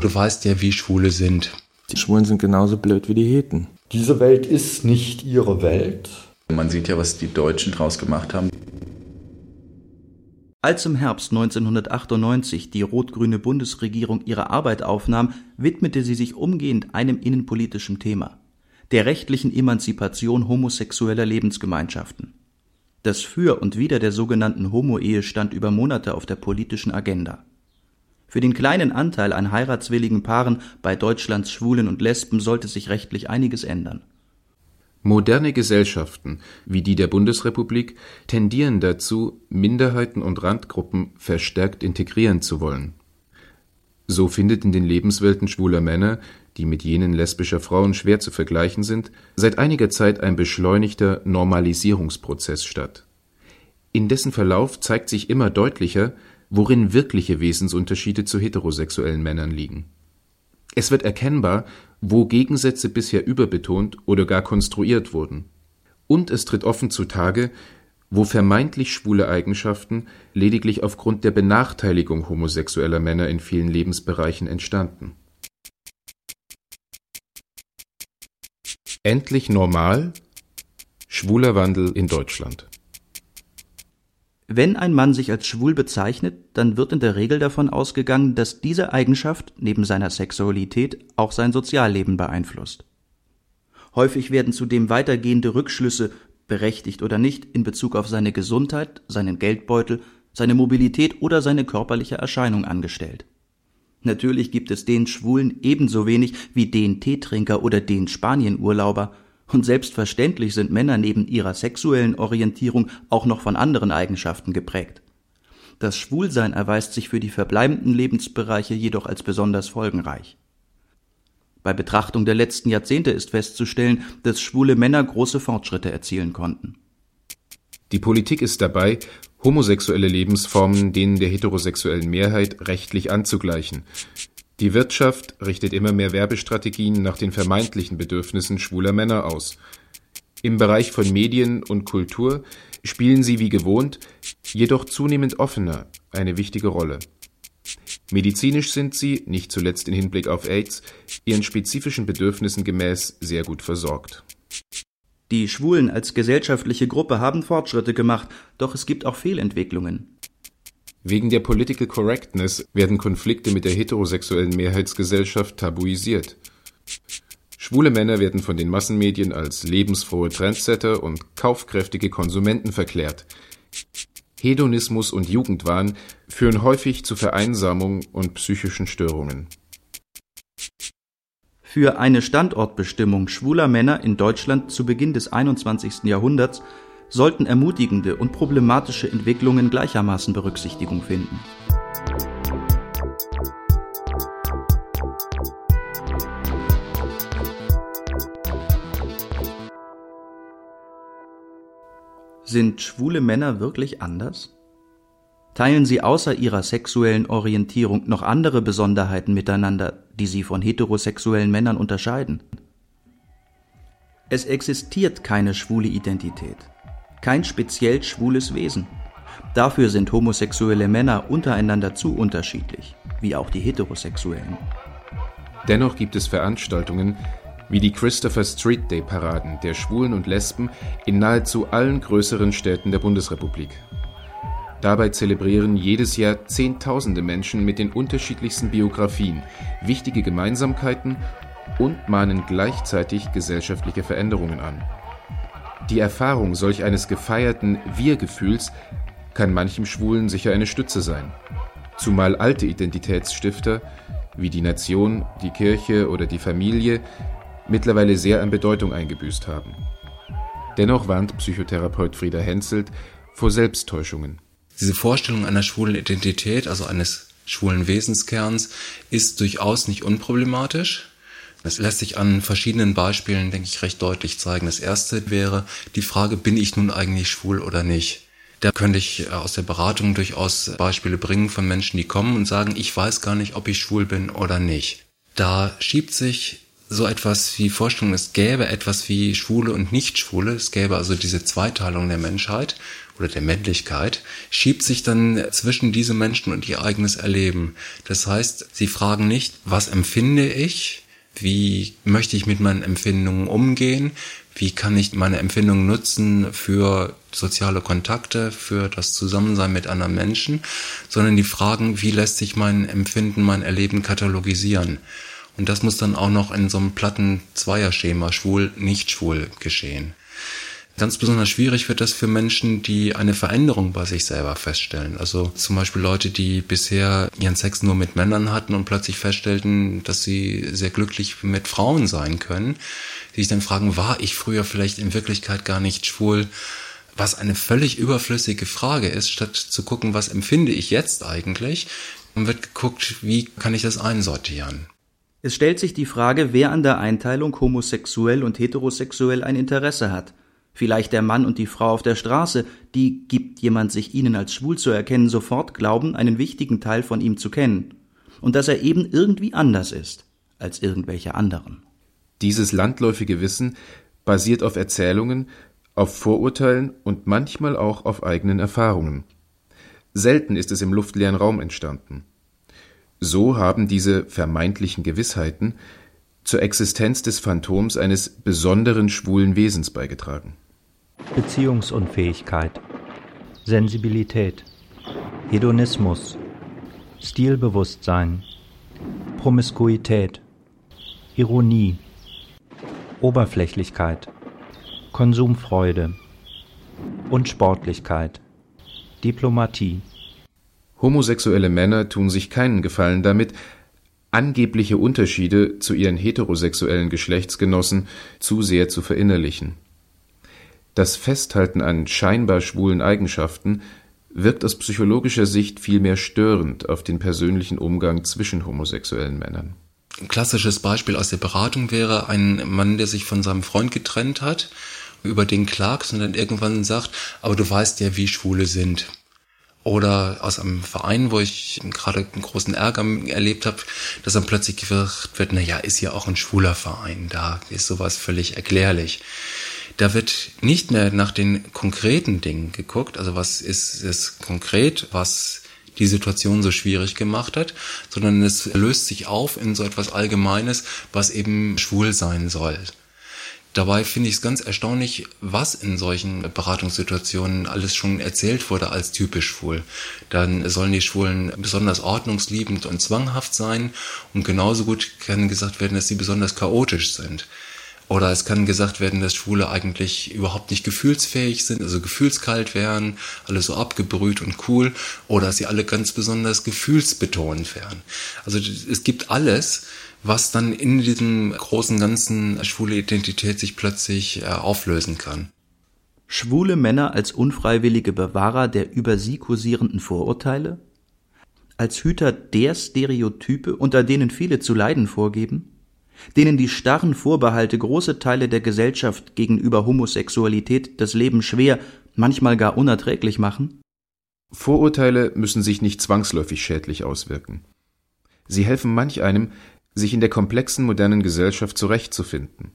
Du weißt ja, wie Schwule sind. Die Schwulen sind genauso blöd wie die Heten. Diese Welt ist nicht ihre Welt. Man sieht ja, was die Deutschen draus gemacht haben. Als im Herbst 1998 die rot-grüne Bundesregierung ihre Arbeit aufnahm, widmete sie sich umgehend einem innenpolitischen Thema der rechtlichen Emanzipation homosexueller Lebensgemeinschaften. Das Für und Wider der sogenannten Homo-Ehe stand über Monate auf der politischen Agenda. Für den kleinen Anteil an heiratswilligen Paaren bei Deutschlands Schwulen und Lesben sollte sich rechtlich einiges ändern Moderne Gesellschaften wie die der Bundesrepublik tendieren dazu, Minderheiten und Randgruppen verstärkt integrieren zu wollen. So findet in den Lebenswelten schwuler Männer, die mit jenen lesbischer Frauen schwer zu vergleichen sind, seit einiger Zeit ein beschleunigter Normalisierungsprozess statt. In dessen Verlauf zeigt sich immer deutlicher, worin wirkliche Wesensunterschiede zu heterosexuellen Männern liegen. Es wird erkennbar wo Gegensätze bisher überbetont oder gar konstruiert wurden. Und es tritt offen zutage, wo vermeintlich schwule Eigenschaften lediglich aufgrund der Benachteiligung homosexueller Männer in vielen Lebensbereichen entstanden. Endlich normal Schwuler Wandel in Deutschland wenn ein Mann sich als schwul bezeichnet, dann wird in der Regel davon ausgegangen, dass diese Eigenschaft neben seiner Sexualität auch sein Sozialleben beeinflusst. Häufig werden zudem weitergehende Rückschlüsse, berechtigt oder nicht, in Bezug auf seine Gesundheit, seinen Geldbeutel, seine Mobilität oder seine körperliche Erscheinung angestellt. Natürlich gibt es den Schwulen ebenso wenig wie den Teetrinker oder den Spanienurlauber, und selbstverständlich sind Männer neben ihrer sexuellen Orientierung auch noch von anderen Eigenschaften geprägt. Das Schwulsein erweist sich für die verbleibenden Lebensbereiche jedoch als besonders folgenreich. Bei Betrachtung der letzten Jahrzehnte ist festzustellen, dass schwule Männer große Fortschritte erzielen konnten. Die Politik ist dabei, homosexuelle Lebensformen denen der heterosexuellen Mehrheit rechtlich anzugleichen. Die Wirtschaft richtet immer mehr Werbestrategien nach den vermeintlichen Bedürfnissen schwuler Männer aus. Im Bereich von Medien und Kultur spielen sie wie gewohnt, jedoch zunehmend offener, eine wichtige Rolle. Medizinisch sind sie, nicht zuletzt in Hinblick auf AIDS, ihren spezifischen Bedürfnissen gemäß sehr gut versorgt. Die Schwulen als gesellschaftliche Gruppe haben Fortschritte gemacht, doch es gibt auch Fehlentwicklungen. Wegen der Political Correctness werden Konflikte mit der heterosexuellen Mehrheitsgesellschaft tabuisiert. Schwule Männer werden von den Massenmedien als lebensfrohe Trendsetter und kaufkräftige Konsumenten verklärt. Hedonismus und Jugendwahn führen häufig zu Vereinsamung und psychischen Störungen. Für eine Standortbestimmung schwuler Männer in Deutschland zu Beginn des 21. Jahrhunderts sollten ermutigende und problematische Entwicklungen gleichermaßen Berücksichtigung finden. Sind schwule Männer wirklich anders? Teilen sie außer ihrer sexuellen Orientierung noch andere Besonderheiten miteinander, die sie von heterosexuellen Männern unterscheiden? Es existiert keine schwule Identität kein speziell schwules Wesen. Dafür sind homosexuelle Männer untereinander zu unterschiedlich, wie auch die heterosexuellen. Dennoch gibt es Veranstaltungen wie die Christopher Street Day Paraden der Schwulen und Lesben in nahezu allen größeren Städten der Bundesrepublik. Dabei zelebrieren jedes Jahr Zehntausende Menschen mit den unterschiedlichsten Biografien wichtige Gemeinsamkeiten und mahnen gleichzeitig gesellschaftliche Veränderungen an. Die Erfahrung solch eines gefeierten Wir-Gefühls kann manchem Schwulen sicher eine Stütze sein. Zumal alte Identitätsstifter wie die Nation, die Kirche oder die Familie mittlerweile sehr an Bedeutung eingebüßt haben. Dennoch warnt Psychotherapeut Frieder Henselt vor Selbsttäuschungen. Diese Vorstellung einer schwulen Identität, also eines schwulen Wesenskerns, ist durchaus nicht unproblematisch. Das lässt sich an verschiedenen Beispielen, denke ich, recht deutlich zeigen. Das erste wäre die Frage, bin ich nun eigentlich schwul oder nicht? Da könnte ich äh, aus der Beratung durchaus Beispiele bringen von Menschen, die kommen und sagen, ich weiß gar nicht, ob ich schwul bin oder nicht. Da schiebt sich so etwas wie Vorstellung, es gäbe etwas wie Schwule und Nicht-Schwule, es gäbe also diese Zweiteilung der Menschheit oder der Männlichkeit, schiebt sich dann zwischen diese Menschen und ihr eigenes Erleben. Das heißt, sie fragen nicht, was empfinde ich, wie möchte ich mit meinen Empfindungen umgehen, wie kann ich meine Empfindungen nutzen für soziale Kontakte, für das Zusammensein mit anderen Menschen, sondern die fragen, wie lässt sich mein Empfinden, mein Erleben katalogisieren. Und das muss dann auch noch in so einem platten Zweierschema, schwul, nicht schwul, geschehen. Ganz besonders schwierig wird das für Menschen, die eine Veränderung bei sich selber feststellen. Also zum Beispiel Leute, die bisher ihren Sex nur mit Männern hatten und plötzlich feststellten, dass sie sehr glücklich mit Frauen sein können, die sich dann fragen, war ich früher vielleicht in Wirklichkeit gar nicht schwul? Was eine völlig überflüssige Frage ist, statt zu gucken, was empfinde ich jetzt eigentlich, und wird geguckt, wie kann ich das einsortieren. Es stellt sich die Frage, wer an der Einteilung homosexuell und heterosexuell ein Interesse hat – Vielleicht der Mann und die Frau auf der Straße, die, gibt jemand sich ihnen als schwul zu erkennen, sofort glauben, einen wichtigen Teil von ihm zu kennen. Und dass er eben irgendwie anders ist als irgendwelche anderen. Dieses landläufige Wissen basiert auf Erzählungen, auf Vorurteilen und manchmal auch auf eigenen Erfahrungen. Selten ist es im luftleeren Raum entstanden. So haben diese vermeintlichen Gewissheiten zur Existenz des Phantoms eines besonderen schwulen Wesens beigetragen. Beziehungsunfähigkeit, Sensibilität, Hedonismus, Stilbewusstsein, Promiskuität, Ironie, Oberflächlichkeit, Konsumfreude, Unsportlichkeit, Diplomatie. Homosexuelle Männer tun sich keinen Gefallen damit, angebliche Unterschiede zu ihren heterosexuellen Geschlechtsgenossen zu sehr zu verinnerlichen das Festhalten an scheinbar schwulen Eigenschaften wirkt aus psychologischer Sicht vielmehr störend auf den persönlichen Umgang zwischen homosexuellen Männern. Ein klassisches Beispiel aus der Beratung wäre ein Mann, der sich von seinem Freund getrennt hat, über den klagt und dann irgendwann sagt, aber du weißt ja, wie Schwule sind. Oder aus einem Verein, wo ich gerade einen großen Ärger erlebt habe, dass dann plötzlich gesagt wird, na ja, ist ja auch ein schwuler Verein, da ist sowas völlig erklärlich. Da wird nicht mehr nach den konkreten Dingen geguckt, also was ist es konkret, was die Situation so schwierig gemacht hat, sondern es löst sich auf in so etwas Allgemeines, was eben schwul sein soll. Dabei finde ich es ganz erstaunlich, was in solchen Beratungssituationen alles schon erzählt wurde als typisch schwul. Dann sollen die Schwulen besonders ordnungsliebend und zwanghaft sein und genauso gut kann gesagt werden, dass sie besonders chaotisch sind. Oder es kann gesagt werden, dass Schwule eigentlich überhaupt nicht gefühlsfähig sind, also gefühlskalt wären, alle so abgebrüht und cool, oder sie alle ganz besonders gefühlsbetont wären. Also es gibt alles, was dann in diesem großen ganzen schwule Identität sich plötzlich äh, auflösen kann. Schwule Männer als unfreiwillige Bewahrer der über sie kursierenden Vorurteile? Als Hüter der Stereotype, unter denen viele zu leiden vorgeben? Denen die starren Vorbehalte große Teile der Gesellschaft gegenüber Homosexualität das Leben schwer, manchmal gar unerträglich machen? Vorurteile müssen sich nicht zwangsläufig schädlich auswirken. Sie helfen manch einem, sich in der komplexen modernen Gesellschaft zurechtzufinden.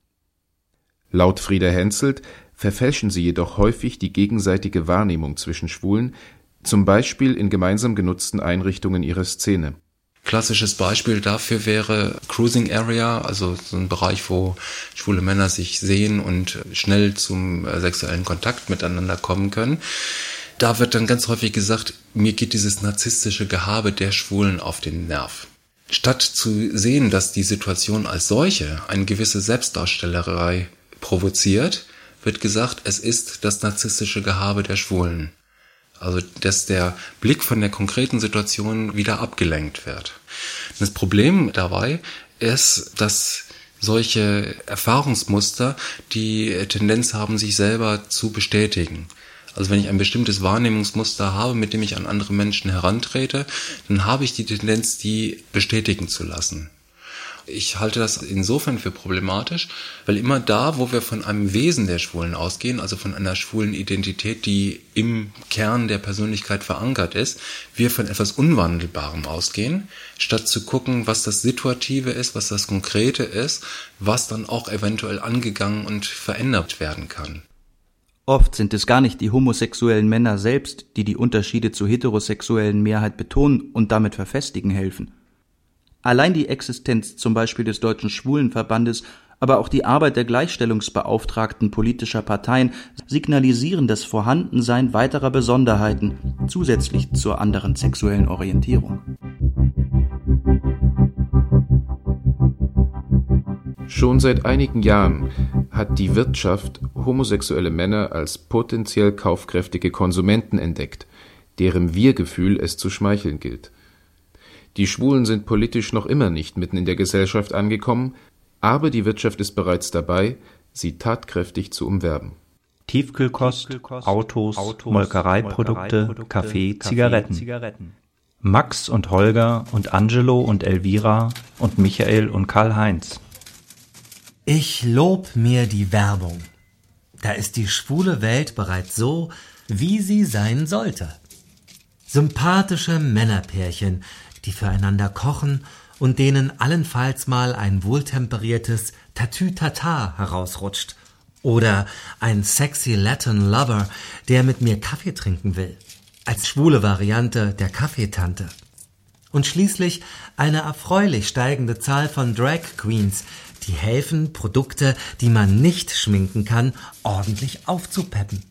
Laut Frieda Henselt verfälschen sie jedoch häufig die gegenseitige Wahrnehmung zwischen Schwulen, zum Beispiel in gemeinsam genutzten Einrichtungen ihrer Szene. Klassisches Beispiel dafür wäre Cruising Area, also so ein Bereich, wo schwule Männer sich sehen und schnell zum äh, sexuellen Kontakt miteinander kommen können. Da wird dann ganz häufig gesagt, mir geht dieses narzisstische Gehabe der Schwulen auf den Nerv. Statt zu sehen, dass die Situation als solche eine gewisse Selbstdarstellerei provoziert, wird gesagt, es ist das narzisstische Gehabe der Schwulen. Also, dass der Blick von der konkreten Situation wieder abgelenkt wird. Das Problem dabei ist, dass solche Erfahrungsmuster die Tendenz haben, sich selber zu bestätigen. Also wenn ich ein bestimmtes Wahrnehmungsmuster habe, mit dem ich an andere Menschen herantrete, dann habe ich die Tendenz, die bestätigen zu lassen. Ich halte das insofern für problematisch, weil immer da, wo wir von einem Wesen der Schwulen ausgehen, also von einer schwulen Identität, die im Kern der Persönlichkeit verankert ist, wir von etwas Unwandelbarem ausgehen, statt zu gucken, was das Situative ist, was das Konkrete ist, was dann auch eventuell angegangen und verändert werden kann. Oft sind es gar nicht die homosexuellen Männer selbst, die die Unterschiede zur heterosexuellen Mehrheit betonen und damit verfestigen helfen. Allein die Existenz zum Beispiel des Deutschen Schwulenverbandes, aber auch die Arbeit der Gleichstellungsbeauftragten politischer Parteien signalisieren das Vorhandensein weiterer Besonderheiten zusätzlich zur anderen sexuellen Orientierung. Schon seit einigen Jahren hat die Wirtschaft homosexuelle Männer als potenziell kaufkräftige Konsumenten entdeckt, deren Wir-Gefühl es zu schmeicheln gilt. Die Schwulen sind politisch noch immer nicht mitten in der Gesellschaft angekommen, aber die Wirtschaft ist bereits dabei, sie tatkräftig zu umwerben. Tiefkühlkost, Autos, Molkereiprodukte, Kaffee, Zigaretten. Max und Holger und Angelo und Elvira und Michael und Karl-Heinz. Ich lob mir die Werbung. Da ist die schwule Welt bereits so, wie sie sein sollte. Sympathische Männerpärchen, die füreinander kochen und denen allenfalls mal ein wohltemperiertes Tatütata herausrutscht. Oder ein sexy Latin Lover, der mit mir Kaffee trinken will. Als schwule Variante der Kaffeetante. Und schließlich eine erfreulich steigende Zahl von Drag Queens, die helfen, Produkte, die man nicht schminken kann, ordentlich aufzupeppen.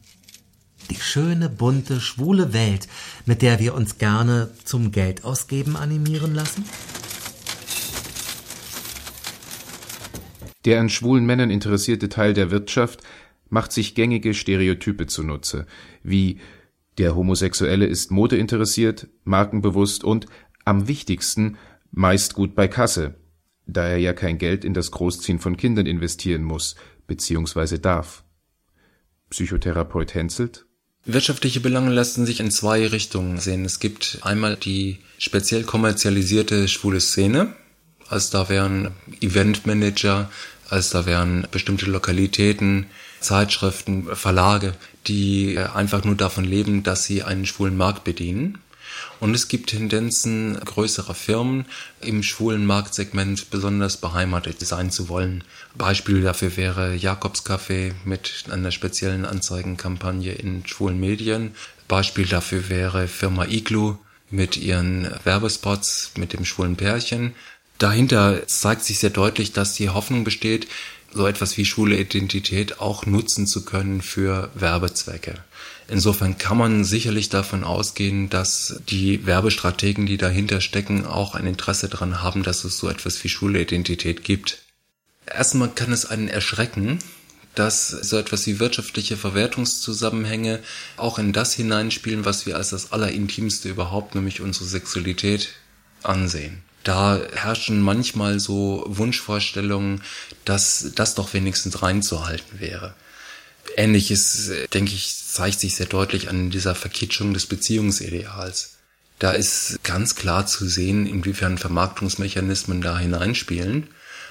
Die schöne, bunte, schwule Welt, mit der wir uns gerne zum Geldausgeben animieren lassen? Der an schwulen Männern interessierte Teil der Wirtschaft macht sich gängige Stereotype zunutze, wie der Homosexuelle ist modeinteressiert, markenbewusst und, am wichtigsten, meist gut bei Kasse, da er ja kein Geld in das Großziehen von Kindern investieren muss bzw. darf. Psychotherapeut Henselt Wirtschaftliche Belange lassen sich in zwei Richtungen sehen. Es gibt einmal die speziell kommerzialisierte schwule Szene, als da wären Eventmanager, als da wären bestimmte Lokalitäten, Zeitschriften, Verlage, die einfach nur davon leben, dass sie einen schwulen Markt bedienen. Und es gibt Tendenzen größerer Firmen im schwulen Marktsegment besonders beheimatet sein zu wollen. Beispiel dafür wäre Jakobs Café mit einer speziellen Anzeigenkampagne in schwulen Medien. Beispiel dafür wäre Firma Iglu mit ihren Werbespots mit dem schwulen Pärchen. Dahinter zeigt sich sehr deutlich, dass die Hoffnung besteht, so etwas wie schwule Identität auch nutzen zu können für Werbezwecke. Insofern kann man sicherlich davon ausgehen, dass die Werbestrategen, die dahinter stecken, auch ein Interesse daran haben, dass es so etwas wie Schulidentität gibt. Erstmal kann es einen erschrecken, dass so etwas wie wirtschaftliche Verwertungszusammenhänge auch in das hineinspielen, was wir als das Allerintimste überhaupt, nämlich unsere Sexualität, ansehen. Da herrschen manchmal so Wunschvorstellungen, dass das doch wenigstens reinzuhalten wäre. Ähnliches, denke ich, zeigt sich sehr deutlich an dieser Verkitschung des Beziehungsideals. Da ist ganz klar zu sehen, inwiefern Vermarktungsmechanismen da hineinspielen.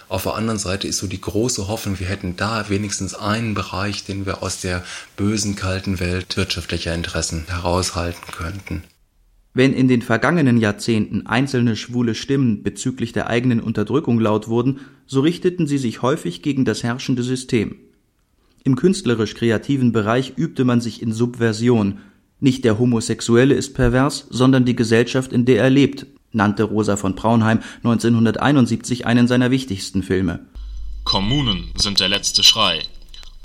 Auf der anderen Seite ist so die große Hoffnung, wir hätten da wenigstens einen Bereich, den wir aus der bösen, kalten Welt wirtschaftlicher Interessen heraushalten könnten. Wenn in den vergangenen Jahrzehnten einzelne schwule Stimmen bezüglich der eigenen Unterdrückung laut wurden, so richteten sie sich häufig gegen das herrschende System. Im künstlerisch-kreativen Bereich übte man sich in Subversion. Nicht der Homosexuelle ist pervers, sondern die Gesellschaft, in der er lebt, nannte Rosa von Braunheim 1971 einen seiner wichtigsten Filme. Kommunen sind der letzte Schrei.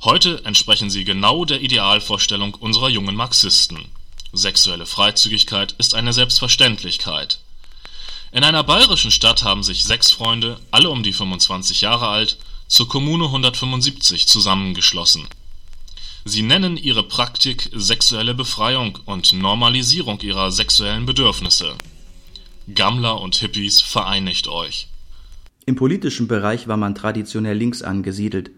Heute entsprechen sie genau der Idealvorstellung unserer jungen Marxisten. Sexuelle Freizügigkeit ist eine Selbstverständlichkeit. In einer bayerischen Stadt haben sich sechs Freunde, alle um die 25 Jahre alt, zur Kommune 175 zusammengeschlossen. Sie nennen ihre Praktik sexuelle Befreiung und Normalisierung ihrer sexuellen Bedürfnisse. Gammler und Hippies vereinigt euch. Im politischen Bereich war man traditionell links angesiedelt.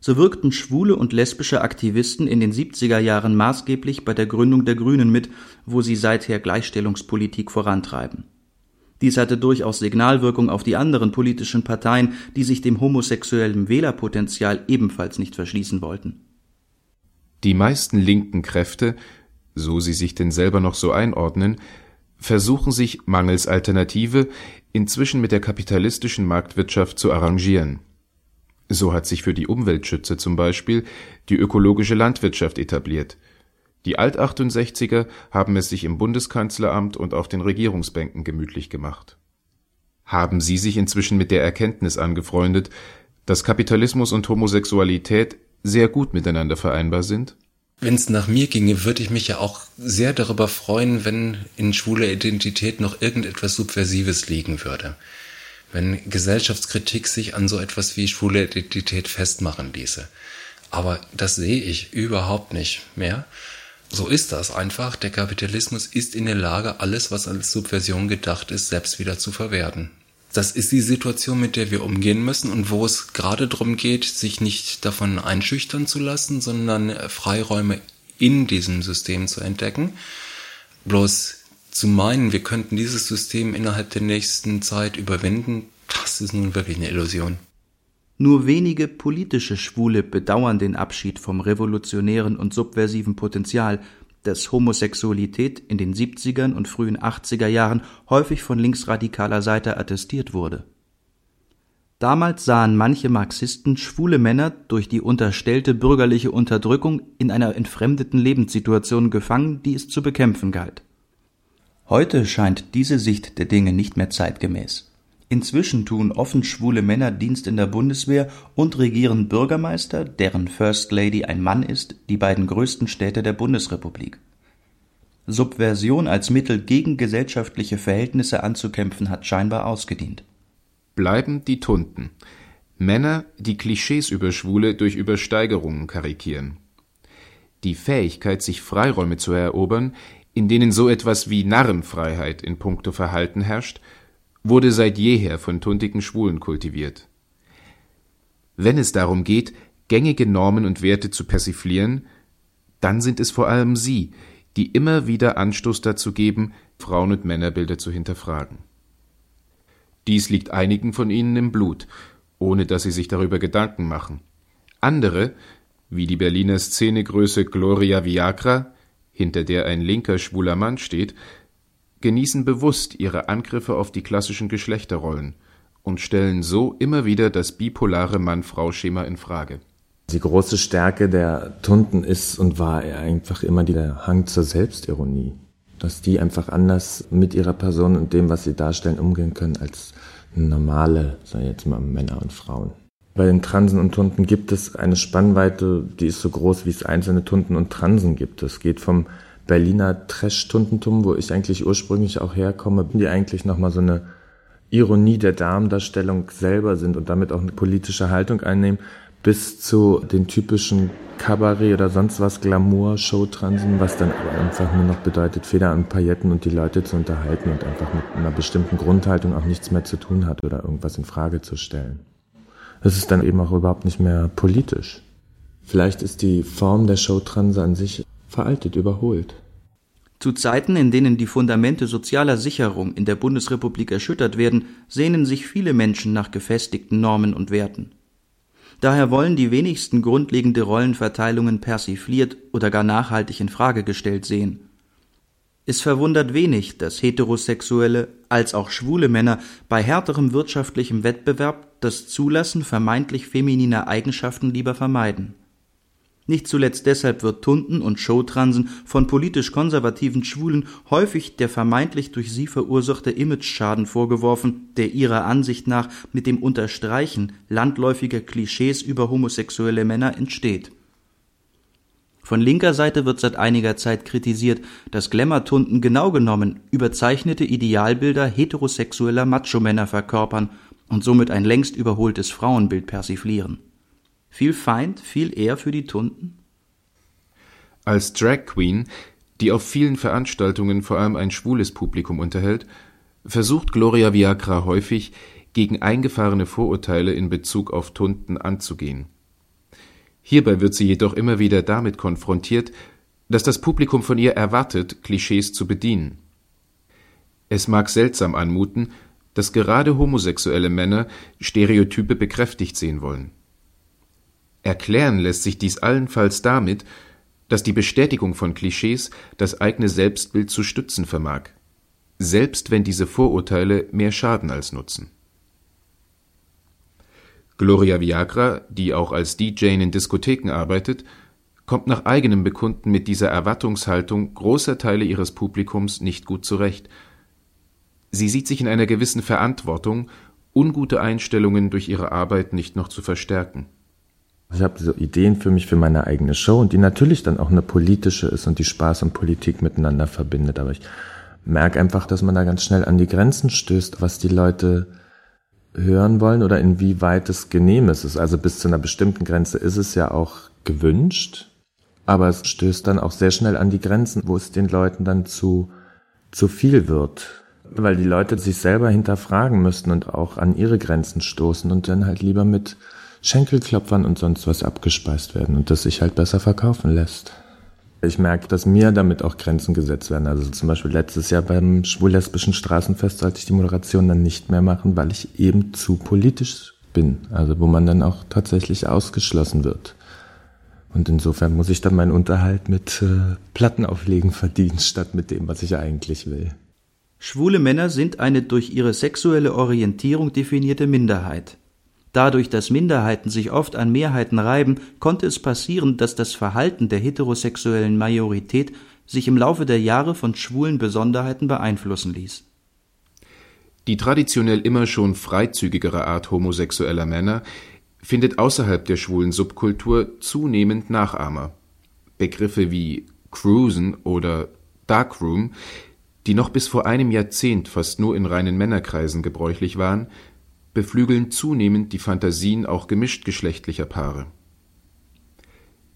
So wirkten schwule und lesbische Aktivisten in den 70er Jahren maßgeblich bei der Gründung der Grünen mit, wo sie seither Gleichstellungspolitik vorantreiben. Dies hatte durchaus Signalwirkung auf die anderen politischen Parteien, die sich dem homosexuellen Wählerpotenzial ebenfalls nicht verschließen wollten. Die meisten linken Kräfte, so sie sich denn selber noch so einordnen, versuchen sich mangels Alternative inzwischen mit der kapitalistischen Marktwirtschaft zu arrangieren. So hat sich für die Umweltschützer zum Beispiel die ökologische Landwirtschaft etabliert. Die Alt-68er haben es sich im Bundeskanzleramt und auf den Regierungsbänken gemütlich gemacht. Haben Sie sich inzwischen mit der Erkenntnis angefreundet, dass Kapitalismus und Homosexualität sehr gut miteinander vereinbar sind? Wenn es nach mir ginge, würde ich mich ja auch sehr darüber freuen, wenn in schwuler Identität noch irgendetwas Subversives liegen würde. Wenn Gesellschaftskritik sich an so etwas wie schwule Identität festmachen ließe. Aber das sehe ich überhaupt nicht mehr. So ist das einfach. Der Kapitalismus ist in der Lage, alles, was als Subversion gedacht ist, selbst wieder zu verwerten. Das ist die Situation, mit der wir umgehen müssen und wo es gerade darum geht, sich nicht davon einschüchtern zu lassen, sondern Freiräume in diesem System zu entdecken. Bloß zu meinen, wir könnten dieses System innerhalb der nächsten Zeit überwinden, das ist nun wirklich eine Illusion. Nur wenige politische Schwule bedauern den Abschied vom revolutionären und subversiven Potenzial, dass Homosexualität in den 70ern und frühen 80er Jahren häufig von linksradikaler Seite attestiert wurde. Damals sahen manche Marxisten schwule Männer durch die unterstellte bürgerliche Unterdrückung in einer entfremdeten Lebenssituation gefangen, die es zu bekämpfen galt. Heute scheint diese Sicht der Dinge nicht mehr zeitgemäß. Inzwischen tun offen schwule Männer Dienst in der Bundeswehr und regieren Bürgermeister, deren First Lady ein Mann ist, die beiden größten Städte der Bundesrepublik. Subversion als Mittel gegen gesellschaftliche Verhältnisse anzukämpfen hat scheinbar ausgedient. Bleiben die Tunten. Männer, die Klischees über Schwule durch Übersteigerungen karikieren. Die Fähigkeit, sich Freiräume zu erobern, in denen so etwas wie Narrenfreiheit in puncto Verhalten herrscht, wurde seit jeher von tuntigen Schwulen kultiviert. Wenn es darum geht, gängige Normen und Werte zu persiflieren, dann sind es vor allem sie, die immer wieder Anstoß dazu geben, Frauen- und Männerbilder zu hinterfragen. Dies liegt einigen von ihnen im Blut, ohne dass sie sich darüber Gedanken machen. Andere, wie die Berliner Szenegröße Gloria Viagra, hinter der ein linker schwuler Mann steht, genießen bewusst ihre Angriffe auf die klassischen Geschlechterrollen und stellen so immer wieder das bipolare Mann-Frau-Schema in Frage. Die große Stärke der Tunden ist und war einfach immer der Hang zur Selbstironie. Dass die einfach anders mit ihrer Person und dem, was sie darstellen, umgehen können als normale, ich jetzt mal, Männer und Frauen. Bei den Transen und Tunden gibt es eine Spannweite, die ist so groß, wie es einzelne Tunden und Transen gibt. Es geht vom Berliner Trash-Tuntentum, wo ich eigentlich ursprünglich auch herkomme, die eigentlich nochmal so eine Ironie der Damendarstellung selber sind und damit auch eine politische Haltung einnehmen, bis zu den typischen Kabarett oder sonst was Glamour-Showtransen, was dann aber einfach nur noch bedeutet, Feder und Pailletten und die Leute zu unterhalten und einfach mit einer bestimmten Grundhaltung auch nichts mehr zu tun hat oder irgendwas in Frage zu stellen. Es ist dann eben auch überhaupt nicht mehr politisch. Vielleicht ist die Form der Showtranse an sich veraltet, überholt. Zu Zeiten, in denen die Fundamente sozialer Sicherung in der Bundesrepublik erschüttert werden, sehnen sich viele Menschen nach gefestigten Normen und Werten. Daher wollen die wenigsten grundlegende Rollenverteilungen persifliert oder gar nachhaltig in Frage gestellt sehen. Es verwundert wenig, dass heterosexuelle als auch schwule Männer bei härterem wirtschaftlichem Wettbewerb das Zulassen vermeintlich femininer Eigenschaften lieber vermeiden. Nicht zuletzt deshalb wird Tunden und Showtransen von politisch konservativen Schwulen häufig der vermeintlich durch sie verursachte Imageschaden vorgeworfen, der ihrer Ansicht nach mit dem Unterstreichen landläufiger Klischees über homosexuelle Männer entsteht. Von linker Seite wird seit einiger Zeit kritisiert, dass Glamour-Tunden genau genommen überzeichnete Idealbilder heterosexueller Machomänner verkörpern und somit ein längst überholtes Frauenbild persiflieren. Viel Feind, viel eher für die Tunden? Als Drag Queen, die auf vielen Veranstaltungen vor allem ein schwules Publikum unterhält, versucht Gloria Viagra häufig, gegen eingefahrene Vorurteile in Bezug auf Tunden anzugehen. Hierbei wird sie jedoch immer wieder damit konfrontiert, dass das Publikum von ihr erwartet, Klischees zu bedienen. Es mag seltsam anmuten, dass gerade homosexuelle Männer Stereotype bekräftigt sehen wollen. Erklären lässt sich dies allenfalls damit, dass die Bestätigung von Klischees das eigene Selbstbild zu stützen vermag, selbst wenn diese Vorurteile mehr schaden als nutzen. Gloria Viagra, die auch als DJ in Diskotheken arbeitet, kommt nach eigenem Bekunden mit dieser Erwartungshaltung großer Teile ihres Publikums nicht gut zurecht. Sie sieht sich in einer gewissen Verantwortung, ungute Einstellungen durch ihre Arbeit nicht noch zu verstärken. Ich habe so Ideen für mich für meine eigene Show und die natürlich dann auch eine politische ist und die Spaß und Politik miteinander verbindet. Aber ich merke einfach, dass man da ganz schnell an die Grenzen stößt, was die Leute hören wollen oder inwieweit es genehm ist. Also bis zu einer bestimmten Grenze ist es ja auch gewünscht, aber es stößt dann auch sehr schnell an die Grenzen, wo es den Leuten dann zu, zu viel wird. Weil die Leute sich selber hinterfragen müssten und auch an ihre Grenzen stoßen und dann halt lieber mit Schenkelklopfern und sonst was abgespeist werden und das sich halt besser verkaufen lässt. Ich merke, dass mir damit auch Grenzen gesetzt werden. Also zum Beispiel letztes Jahr beim schwul-lesbischen Straßenfest sollte ich die Moderation dann nicht mehr machen, weil ich eben zu politisch bin. Also wo man dann auch tatsächlich ausgeschlossen wird. Und insofern muss ich dann meinen Unterhalt mit äh, Plattenauflegen verdienen, statt mit dem, was ich eigentlich will. Schwule Männer sind eine durch ihre sexuelle Orientierung definierte Minderheit. Dadurch, dass Minderheiten sich oft an Mehrheiten reiben, konnte es passieren, dass das Verhalten der heterosexuellen Majorität sich im Laufe der Jahre von schwulen Besonderheiten beeinflussen ließ. Die traditionell immer schon freizügigere Art homosexueller Männer findet außerhalb der schwulen Subkultur zunehmend Nachahmer. Begriffe wie Cruisen oder Darkroom, die noch bis vor einem Jahrzehnt fast nur in reinen Männerkreisen gebräuchlich waren, beflügeln zunehmend die Phantasien auch gemischtgeschlechtlicher Paare.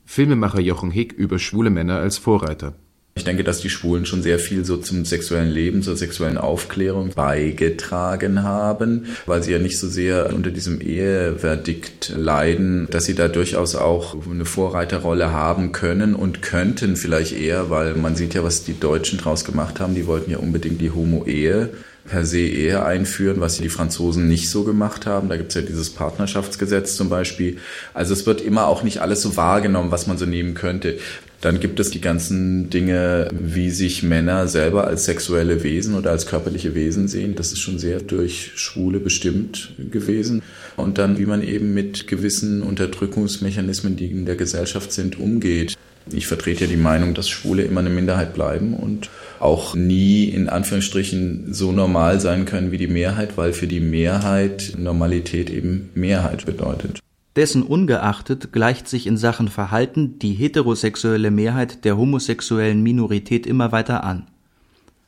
Filmemacher Jochen Hick über schwule Männer als Vorreiter ich denke, dass die Schwulen schon sehr viel so zum sexuellen Leben, zur sexuellen Aufklärung beigetragen haben, weil sie ja nicht so sehr unter diesem Eheverdikt leiden, dass sie da durchaus auch eine Vorreiterrolle haben können und könnten vielleicht eher, weil man sieht ja, was die Deutschen draus gemacht haben. Die wollten ja unbedingt die Homo-Ehe per se eher einführen, was die Franzosen nicht so gemacht haben. Da gibt es ja dieses Partnerschaftsgesetz zum Beispiel. Also es wird immer auch nicht alles so wahrgenommen, was man so nehmen könnte. Dann gibt es die ganzen Dinge, wie sich Männer selber als sexuelle Wesen oder als körperliche Wesen sehen. Das ist schon sehr durch Schwule bestimmt gewesen. Und dann, wie man eben mit gewissen Unterdrückungsmechanismen, die in der Gesellschaft sind, umgeht. Ich vertrete ja die Meinung, dass Schwule immer eine Minderheit bleiben und auch nie in Anführungsstrichen so normal sein können wie die Mehrheit, weil für die Mehrheit Normalität eben Mehrheit bedeutet. Dessen ungeachtet gleicht sich in Sachen Verhalten die heterosexuelle Mehrheit der homosexuellen Minorität immer weiter an.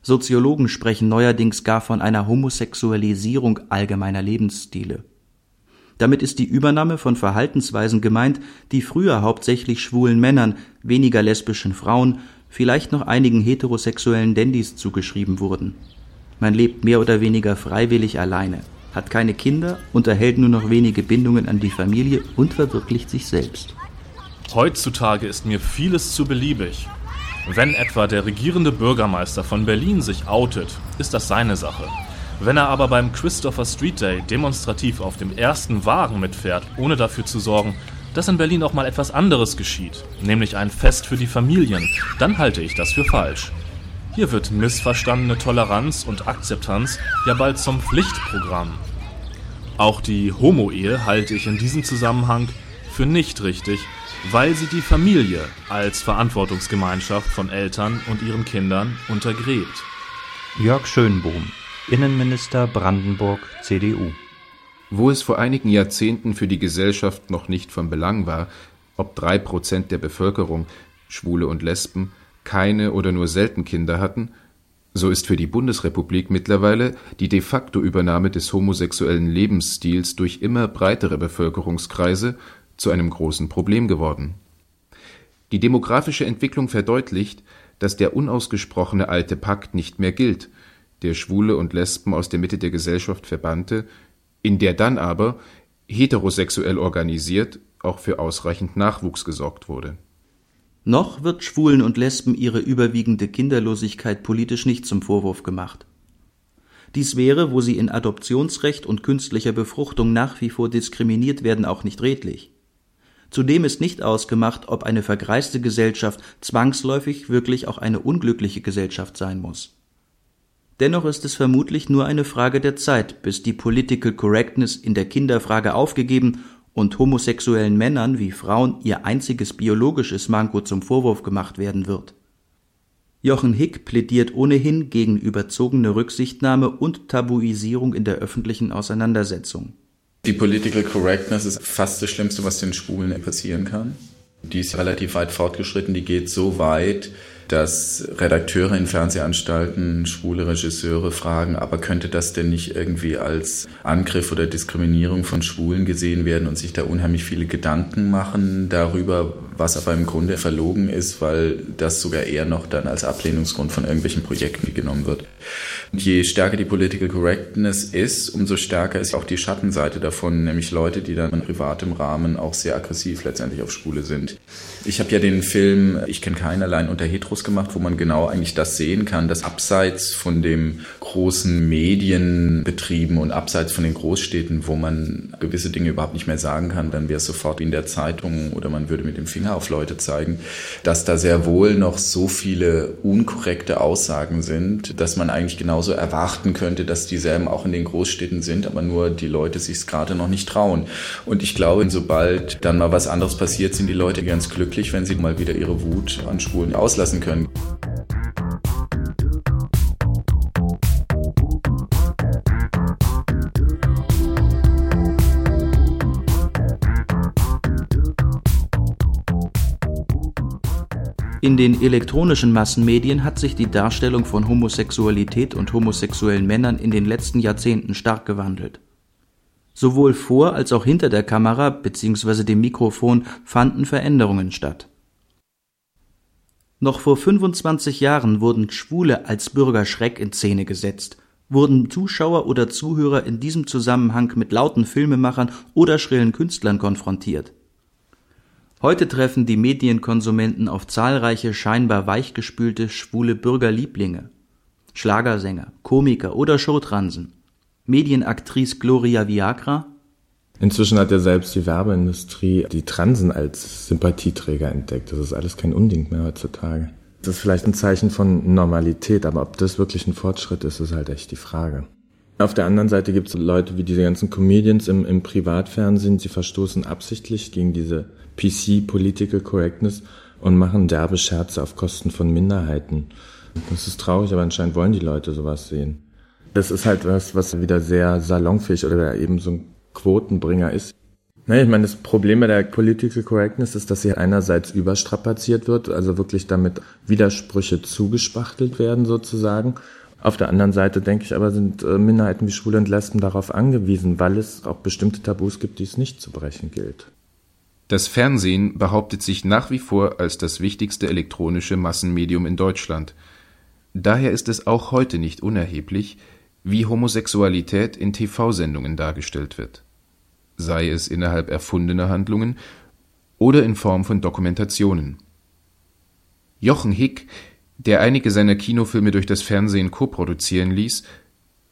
Soziologen sprechen neuerdings gar von einer Homosexualisierung allgemeiner Lebensstile. Damit ist die Übernahme von Verhaltensweisen gemeint, die früher hauptsächlich schwulen Männern, weniger lesbischen Frauen, vielleicht noch einigen heterosexuellen Dandys zugeschrieben wurden. Man lebt mehr oder weniger freiwillig alleine hat keine Kinder, unterhält nur noch wenige Bindungen an die Familie und verwirklicht sich selbst. Heutzutage ist mir vieles zu beliebig. Wenn etwa der regierende Bürgermeister von Berlin sich outet, ist das seine Sache. Wenn er aber beim Christopher Street Day demonstrativ auf dem ersten Wagen mitfährt, ohne dafür zu sorgen, dass in Berlin auch mal etwas anderes geschieht, nämlich ein Fest für die Familien, dann halte ich das für falsch. Hier wird missverstandene Toleranz und Akzeptanz ja bald zum Pflichtprogramm. Auch die Homo-Ehe halte ich in diesem Zusammenhang für nicht richtig, weil sie die Familie als Verantwortungsgemeinschaft von Eltern und ihren Kindern untergräbt. Jörg Schönbohm, Innenminister Brandenburg, CDU. Wo es vor einigen Jahrzehnten für die Gesellschaft noch nicht von Belang war, ob drei Prozent der Bevölkerung, Schwule und Lesben, keine oder nur selten Kinder hatten, so ist für die Bundesrepublik mittlerweile die de facto Übernahme des homosexuellen Lebensstils durch immer breitere Bevölkerungskreise zu einem großen Problem geworden. Die demografische Entwicklung verdeutlicht, dass der unausgesprochene alte Pakt nicht mehr gilt, der Schwule und Lesben aus der Mitte der Gesellschaft verbannte, in der dann aber, heterosexuell organisiert, auch für ausreichend Nachwuchs gesorgt wurde noch wird Schwulen und Lesben ihre überwiegende Kinderlosigkeit politisch nicht zum Vorwurf gemacht. Dies wäre, wo sie in Adoptionsrecht und künstlicher Befruchtung nach wie vor diskriminiert werden, auch nicht redlich. Zudem ist nicht ausgemacht, ob eine vergreiste Gesellschaft zwangsläufig wirklich auch eine unglückliche Gesellschaft sein muss. Dennoch ist es vermutlich nur eine Frage der Zeit, bis die Political Correctness in der Kinderfrage aufgegeben und homosexuellen Männern wie Frauen ihr einziges biologisches Manko zum Vorwurf gemacht werden wird. Jochen Hick plädiert ohnehin gegen überzogene Rücksichtnahme und Tabuisierung in der öffentlichen Auseinandersetzung. Die Political Correctness ist fast das Schlimmste, was den Schwulen passieren kann. Die ist relativ weit fortgeschritten, die geht so weit, dass Redakteure in Fernsehanstalten schwule Regisseure fragen, aber könnte das denn nicht irgendwie als Angriff oder Diskriminierung von Schwulen gesehen werden und sich da unheimlich viele Gedanken machen darüber, was aber im Grunde verlogen ist, weil das sogar eher noch dann als Ablehnungsgrund von irgendwelchen Projekten genommen wird. Je stärker die Political Correctness ist, umso stärker ist auch die Schattenseite davon, nämlich Leute, die dann in privatem Rahmen auch sehr aggressiv letztendlich auf Schwule sind. Ich habe ja den Film Ich kenne keinen unter Heteros gemacht, wo man genau eigentlich das sehen kann, dass abseits von dem großen Medienbetrieben und abseits von den Großstädten, wo man gewisse Dinge überhaupt nicht mehr sagen kann, dann wäre es sofort in der Zeitung oder man würde mit dem Finger auf Leute zeigen, dass da sehr wohl noch so viele unkorrekte Aussagen sind, dass man eigentlich genauso erwarten könnte, dass dieselben auch in den Großstädten sind, aber nur die Leute sich es gerade noch nicht trauen. Und ich glaube, sobald dann mal was anderes passiert, sind die Leute ganz glücklich, wenn sie mal wieder ihre Wut an Schwulen auslassen können. In den elektronischen Massenmedien hat sich die Darstellung von Homosexualität und homosexuellen Männern in den letzten Jahrzehnten stark gewandelt. Sowohl vor als auch hinter der Kamera bzw. dem Mikrofon fanden Veränderungen statt. Noch vor 25 Jahren wurden Schwule als Bürgerschreck in Szene gesetzt, wurden Zuschauer oder Zuhörer in diesem Zusammenhang mit lauten Filmemachern oder schrillen Künstlern konfrontiert. Heute treffen die Medienkonsumenten auf zahlreiche scheinbar weichgespülte schwule Bürgerlieblinge, Schlagersänger, Komiker oder Showtransen. Medienaktrice Gloria Viagra. Inzwischen hat ja selbst die Werbeindustrie die Transen als Sympathieträger entdeckt. Das ist alles kein Unding mehr heutzutage. Das ist vielleicht ein Zeichen von Normalität, aber ob das wirklich ein Fortschritt ist, ist halt echt die Frage. Auf der anderen Seite gibt es Leute wie diese ganzen Comedians im, im Privatfernsehen, sie verstoßen absichtlich gegen diese PC Political Correctness und machen derbe Scherze auf Kosten von Minderheiten. Das ist traurig, aber anscheinend wollen die Leute sowas sehen. Das ist halt was, was wieder sehr salonfähig oder eben so ein Quotenbringer ist. Naja, ich meine, das Problem bei der Political Correctness ist, dass sie einerseits überstrapaziert wird, also wirklich damit Widersprüche zugespachtelt werden sozusagen. Auf der anderen Seite denke ich aber, sind äh, Minderheiten wie Schwule und Lesben darauf angewiesen, weil es auch bestimmte Tabus gibt, die es nicht zu brechen gilt. Das Fernsehen behauptet sich nach wie vor als das wichtigste elektronische Massenmedium in Deutschland. Daher ist es auch heute nicht unerheblich, wie Homosexualität in TV-Sendungen dargestellt wird, sei es innerhalb erfundener Handlungen oder in Form von Dokumentationen. Jochen Hick, der einige seiner Kinofilme durch das Fernsehen koproduzieren ließ,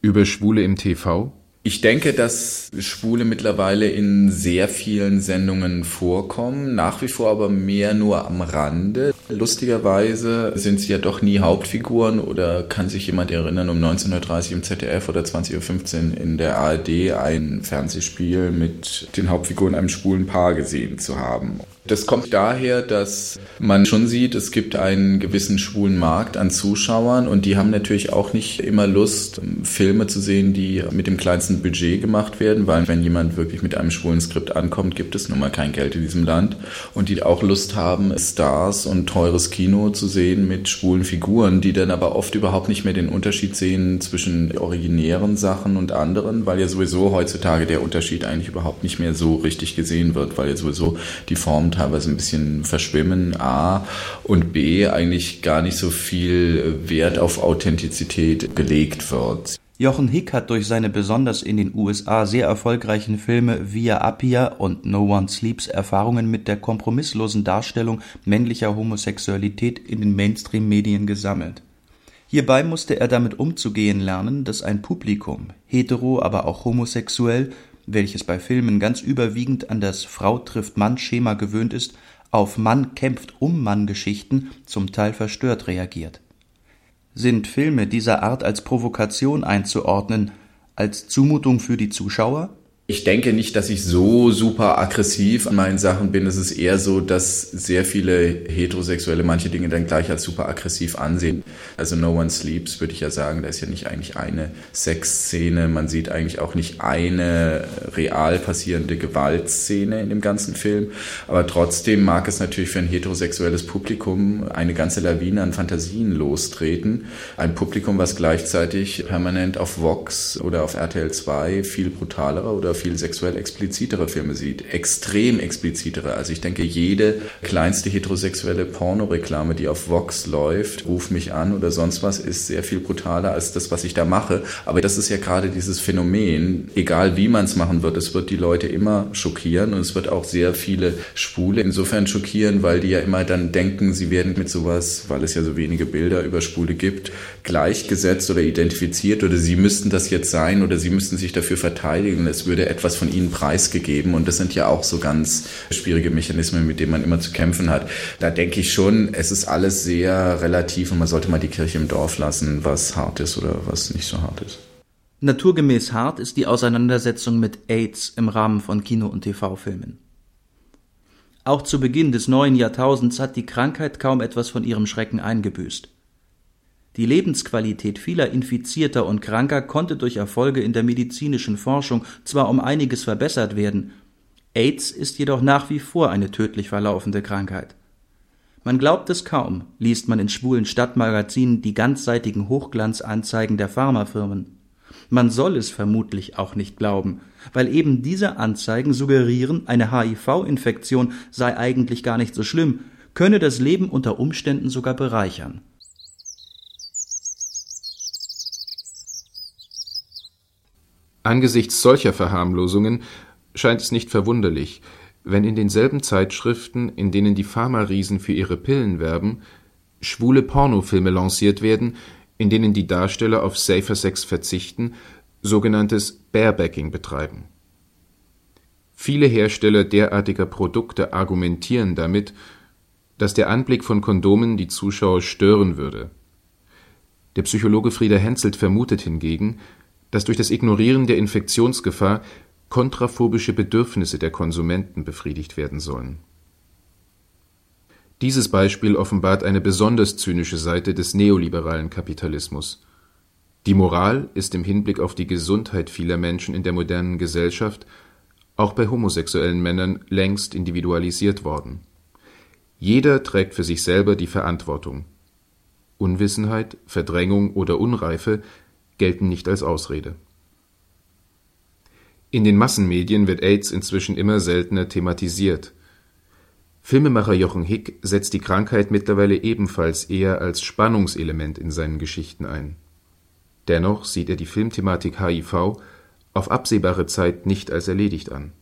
über Schwule im TV, ich denke, dass Schwule mittlerweile in sehr vielen Sendungen vorkommen, nach wie vor aber mehr nur am Rande. Lustigerweise sind sie ja doch nie Hauptfiguren oder kann sich jemand erinnern, um 1930 im ZDF oder 20.15 Uhr in der ARD ein Fernsehspiel mit den Hauptfiguren einem schwulen Paar gesehen zu haben. Das kommt daher, dass man schon sieht, es gibt einen gewissen schwulen Markt an Zuschauern und die haben natürlich auch nicht immer Lust, Filme zu sehen, die mit dem kleinsten Budget gemacht werden, weil wenn jemand wirklich mit einem schwulen Skript ankommt, gibt es nun mal kein Geld in diesem Land. Und die auch Lust haben, Stars und teures Kino zu sehen mit schwulen Figuren, die dann aber oft überhaupt nicht mehr den Unterschied sehen zwischen originären Sachen und anderen, weil ja sowieso heutzutage der Unterschied eigentlich überhaupt nicht mehr so richtig gesehen wird, weil ja sowieso die Form teilweise ein bisschen verschwimmen, A, und B, eigentlich gar nicht so viel Wert auf Authentizität gelegt wird. Jochen Hick hat durch seine besonders in den USA sehr erfolgreichen Filme Via Appia und No One Sleeps Erfahrungen mit der kompromisslosen Darstellung männlicher Homosexualität in den Mainstream-Medien gesammelt. Hierbei musste er damit umzugehen lernen, dass ein Publikum, hetero, aber auch homosexuell, welches bei Filmen ganz überwiegend an das Frau trifft Mann Schema gewöhnt ist, auf Mann kämpft um Mann Geschichten zum Teil verstört reagiert. Sind Filme dieser Art als Provokation einzuordnen, als Zumutung für die Zuschauer ich denke nicht, dass ich so super aggressiv an meinen Sachen bin. Es ist eher so, dass sehr viele Heterosexuelle manche Dinge dann gleich als super aggressiv ansehen. Also No One Sleeps würde ich ja sagen, da ist ja nicht eigentlich eine Sexszene. Man sieht eigentlich auch nicht eine real passierende Gewaltszene in dem ganzen Film. Aber trotzdem mag es natürlich für ein heterosexuelles Publikum eine ganze Lawine an Fantasien lostreten. Ein Publikum, was gleichzeitig permanent auf Vox oder auf RTL 2 viel brutalere oder viel sexuell explizitere Filme sieht, extrem explizitere. Also ich denke, jede kleinste heterosexuelle Pornoreklame, die auf Vox läuft, ruf mich an oder sonst was, ist sehr viel brutaler als das, was ich da mache. Aber das ist ja gerade dieses Phänomen, egal wie man es machen wird, es wird die Leute immer schockieren und es wird auch sehr viele Schwule insofern schockieren, weil die ja immer dann denken, sie werden mit sowas, weil es ja so wenige Bilder über Schwule gibt, gleichgesetzt oder identifiziert oder sie müssten das jetzt sein oder sie müssten sich dafür verteidigen. Es würde etwas von ihnen preisgegeben und das sind ja auch so ganz schwierige Mechanismen, mit denen man immer zu kämpfen hat. Da denke ich schon, es ist alles sehr relativ und man sollte mal die Kirche im Dorf lassen, was hart ist oder was nicht so hart ist. Naturgemäß hart ist die Auseinandersetzung mit AIDS im Rahmen von Kino- und TV-Filmen. Auch zu Beginn des neuen Jahrtausends hat die Krankheit kaum etwas von ihrem Schrecken eingebüßt. Die Lebensqualität vieler Infizierter und Kranker konnte durch Erfolge in der medizinischen Forschung zwar um einiges verbessert werden, AIDS ist jedoch nach wie vor eine tödlich verlaufende Krankheit. Man glaubt es kaum, liest man in schwulen Stadtmagazinen die ganzseitigen Hochglanzanzeigen der Pharmafirmen. Man soll es vermutlich auch nicht glauben, weil eben diese Anzeigen suggerieren, eine HIV-Infektion sei eigentlich gar nicht so schlimm, könne das Leben unter Umständen sogar bereichern. Angesichts solcher Verharmlosungen scheint es nicht verwunderlich, wenn in denselben Zeitschriften, in denen die Pharma-Riesen für ihre Pillen werben, schwule Pornofilme lanciert werden, in denen die Darsteller auf Safer Sex verzichten, sogenanntes Barebacking betreiben. Viele Hersteller derartiger Produkte argumentieren damit, dass der Anblick von Kondomen die Zuschauer stören würde. Der Psychologe Frieder Henzelt vermutet hingegen dass durch das Ignorieren der Infektionsgefahr kontraphobische Bedürfnisse der Konsumenten befriedigt werden sollen. Dieses Beispiel offenbart eine besonders zynische Seite des neoliberalen Kapitalismus. Die Moral ist im Hinblick auf die Gesundheit vieler Menschen in der modernen Gesellschaft auch bei homosexuellen Männern längst individualisiert worden. Jeder trägt für sich selber die Verantwortung. Unwissenheit, Verdrängung oder Unreife gelten nicht als Ausrede. In den Massenmedien wird AIDS inzwischen immer seltener thematisiert. Filmemacher Jochen Hick setzt die Krankheit mittlerweile ebenfalls eher als Spannungselement in seinen Geschichten ein. Dennoch sieht er die Filmthematik HIV auf absehbare Zeit nicht als erledigt an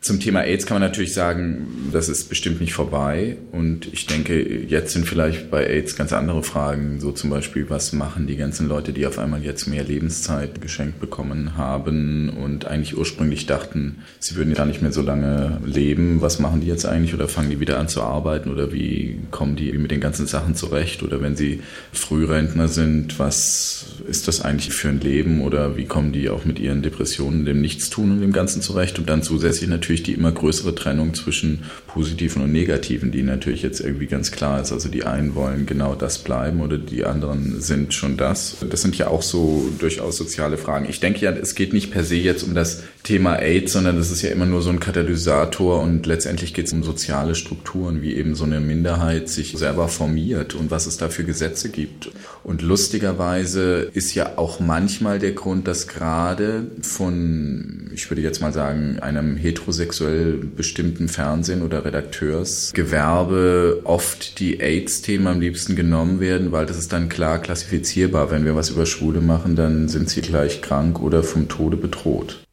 zum Thema AIDS kann man natürlich sagen, das ist bestimmt nicht vorbei. Und ich denke, jetzt sind vielleicht bei AIDS ganz andere Fragen. So zum Beispiel, was machen die ganzen Leute, die auf einmal jetzt mehr Lebenszeit geschenkt bekommen haben und eigentlich ursprünglich dachten, sie würden gar nicht mehr so lange leben. Was machen die jetzt eigentlich? Oder fangen die wieder an zu arbeiten? Oder wie kommen die mit den ganzen Sachen zurecht? Oder wenn sie Frührentner sind, was ist das eigentlich für ein Leben? Oder wie kommen die auch mit ihren Depressionen, dem Nichtstun und dem Ganzen zurecht? Und dann zusätzlich natürlich natürlich die immer größere Trennung zwischen positiven und negativen, die natürlich jetzt irgendwie ganz klar ist. Also die einen wollen genau das bleiben oder die anderen sind schon das. Das sind ja auch so durchaus soziale Fragen. Ich denke ja, es geht nicht per se jetzt um das Thema AIDS, sondern das ist ja immer nur so ein Katalysator und letztendlich geht es um soziale Strukturen, wie eben so eine Minderheit sich selber formiert und was es da für Gesetze gibt. Und lustigerweise ist ja auch manchmal der Grund, dass gerade von, ich würde jetzt mal sagen, einem heterosexuellen sexuell bestimmten Fernsehen oder Redakteursgewerbe oft die AIDS-Themen am liebsten genommen werden, weil das ist dann klar klassifizierbar. Wenn wir was über Schwule machen, dann sind sie gleich krank oder vom Tode bedroht.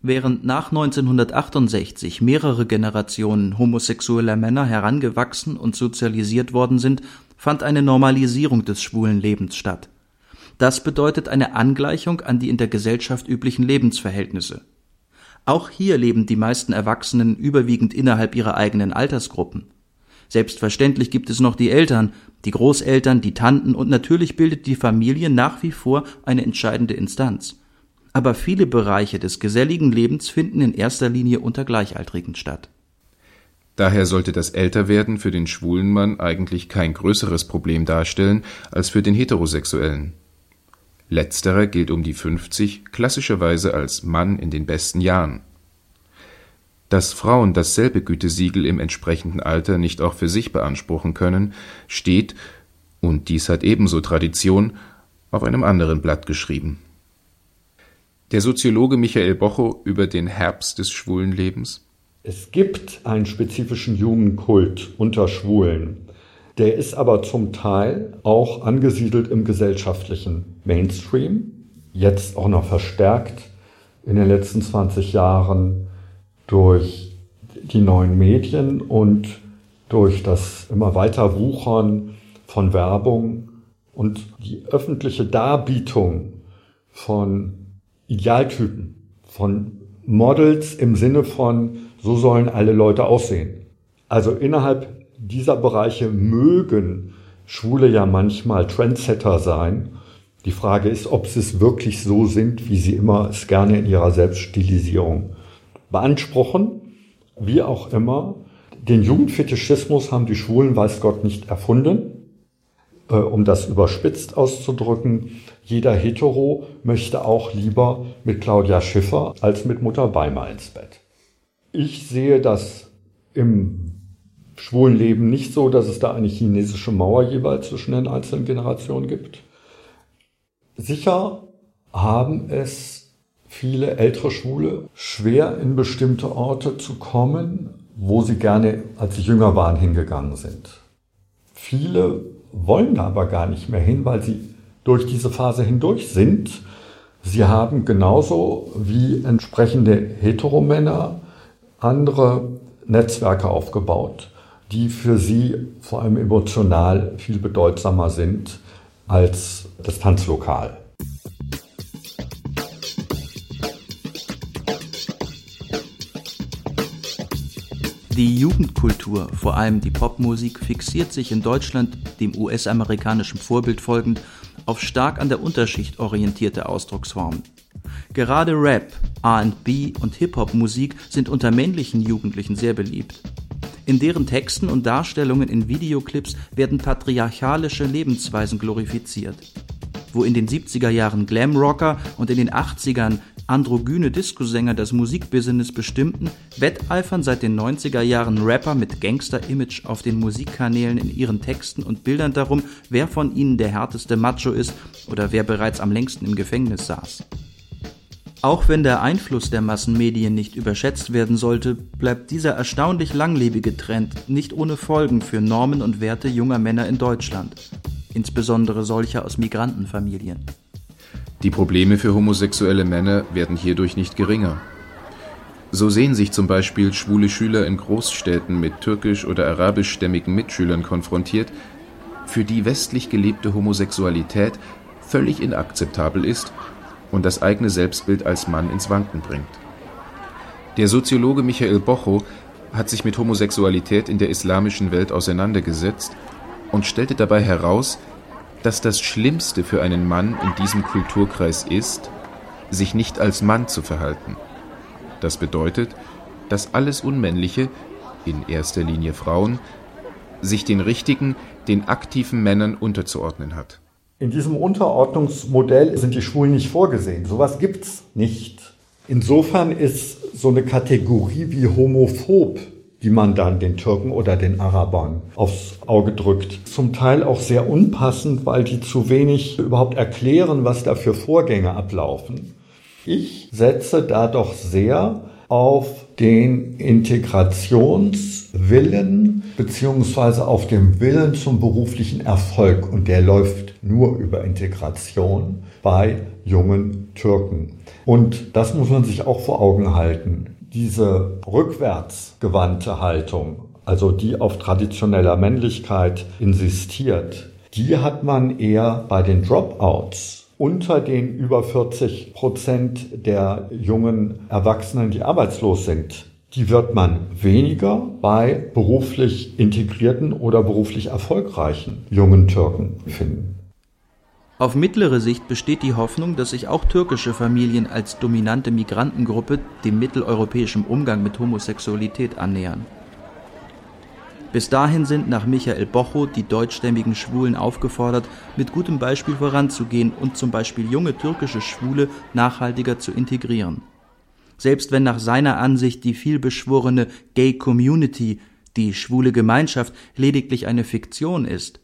Während nach 1968 mehrere Generationen homosexueller Männer herangewachsen und sozialisiert worden sind, fand eine Normalisierung des schwulen Lebens statt. Das bedeutet eine Angleichung an die in der Gesellschaft üblichen Lebensverhältnisse. Auch hier leben die meisten Erwachsenen überwiegend innerhalb ihrer eigenen Altersgruppen. Selbstverständlich gibt es noch die Eltern, die Großeltern, die Tanten und natürlich bildet die Familie nach wie vor eine entscheidende Instanz. Aber viele Bereiche des geselligen Lebens finden in erster Linie unter Gleichaltrigen statt. Daher sollte das Älterwerden für den schwulen Mann eigentlich kein größeres Problem darstellen als für den Heterosexuellen. Letzterer gilt um die 50 klassischerweise als Mann in den besten Jahren. Dass Frauen dasselbe Gütesiegel im entsprechenden Alter nicht auch für sich beanspruchen können, steht, und dies hat ebenso Tradition, auf einem anderen Blatt geschrieben. Der Soziologe Michael Bocho über den Herbst des schwulen Lebens. Es gibt einen spezifischen Jugendkult unter Schwulen. Der ist aber zum Teil auch angesiedelt im gesellschaftlichen Mainstream, jetzt auch noch verstärkt in den letzten 20 Jahren durch die neuen Medien und durch das immer weiter Wuchern von Werbung und die öffentliche Darbietung von Idealtypen, von Models im Sinne von, so sollen alle Leute aussehen. Also innerhalb dieser Bereiche mögen Schwule ja manchmal Trendsetter sein. Die Frage ist, ob sie es wirklich so sind, wie sie immer es gerne in ihrer Selbststilisierung beanspruchen. Wie auch immer. Den Jugendfetischismus haben die Schwulen, weiß Gott, nicht erfunden. Äh, um das überspitzt auszudrücken, jeder Hetero möchte auch lieber mit Claudia Schiffer als mit Mutter Weimar ins Bett. Ich sehe das im schwulen Leben nicht so, dass es da eine chinesische Mauer jeweils zwischen den einzelnen Generationen gibt. Sicher haben es viele ältere Schwule schwer in bestimmte Orte zu kommen, wo sie gerne, als sie jünger waren, hingegangen sind. Viele wollen da aber gar nicht mehr hin, weil sie durch diese Phase hindurch sind. Sie haben genauso wie entsprechende Heteromänner andere Netzwerke aufgebaut die für sie vor allem emotional viel bedeutsamer sind als das Tanzlokal. Die Jugendkultur, vor allem die Popmusik, fixiert sich in Deutschland, dem US-amerikanischen Vorbild folgend, auf stark an der Unterschicht orientierte Ausdrucksformen. Gerade Rap, RB und Hip-Hop-Musik sind unter männlichen Jugendlichen sehr beliebt. In deren Texten und Darstellungen in Videoclips werden patriarchalische Lebensweisen glorifiziert. Wo in den 70er Jahren Glamrocker und in den 80ern androgyne Discosänger das Musikbusiness bestimmten, wetteifern seit den 90er Jahren Rapper mit Gangster-Image auf den Musikkanälen in ihren Texten und Bildern darum, wer von ihnen der härteste Macho ist oder wer bereits am längsten im Gefängnis saß. Auch wenn der Einfluss der Massenmedien nicht überschätzt werden sollte, bleibt dieser erstaunlich langlebige Trend nicht ohne Folgen für Normen und Werte junger Männer in Deutschland, insbesondere solcher aus Migrantenfamilien. Die Probleme für homosexuelle Männer werden hierdurch nicht geringer. So sehen sich zum Beispiel schwule Schüler in Großstädten mit türkisch- oder arabischstämmigen Mitschülern konfrontiert, für die westlich gelebte Homosexualität völlig inakzeptabel ist und das eigene Selbstbild als Mann ins Wanken bringt. Der Soziologe Michael Bocho hat sich mit Homosexualität in der islamischen Welt auseinandergesetzt und stellte dabei heraus, dass das Schlimmste für einen Mann in diesem Kulturkreis ist, sich nicht als Mann zu verhalten. Das bedeutet, dass alles Unmännliche, in erster Linie Frauen, sich den richtigen, den aktiven Männern unterzuordnen hat. In diesem Unterordnungsmodell sind die Schwulen nicht vorgesehen. Sowas gibt's nicht. Insofern ist so eine Kategorie wie homophob, die man dann den Türken oder den Arabern aufs Auge drückt, zum Teil auch sehr unpassend, weil die zu wenig überhaupt erklären, was da für Vorgänge ablaufen. Ich setze da doch sehr auf den Integrationswillen beziehungsweise auf den Willen zum beruflichen Erfolg und der läuft nur über Integration bei jungen Türken. Und das muss man sich auch vor Augen halten. Diese rückwärtsgewandte Haltung also die auf traditioneller Männlichkeit insistiert, die hat man eher bei den Dropouts unter den über 40 Prozent der jungen Erwachsenen, die arbeitslos sind. Die wird man weniger bei beruflich integrierten oder beruflich erfolgreichen jungen Türken finden. Auf mittlere Sicht besteht die Hoffnung, dass sich auch türkische Familien als dominante Migrantengruppe dem mitteleuropäischen Umgang mit Homosexualität annähern. Bis dahin sind nach Michael Bocho die deutschstämmigen Schwulen aufgefordert, mit gutem Beispiel voranzugehen und zum Beispiel junge türkische Schwule nachhaltiger zu integrieren. Selbst wenn nach seiner Ansicht die vielbeschworene Gay Community, die schwule Gemeinschaft, lediglich eine Fiktion ist,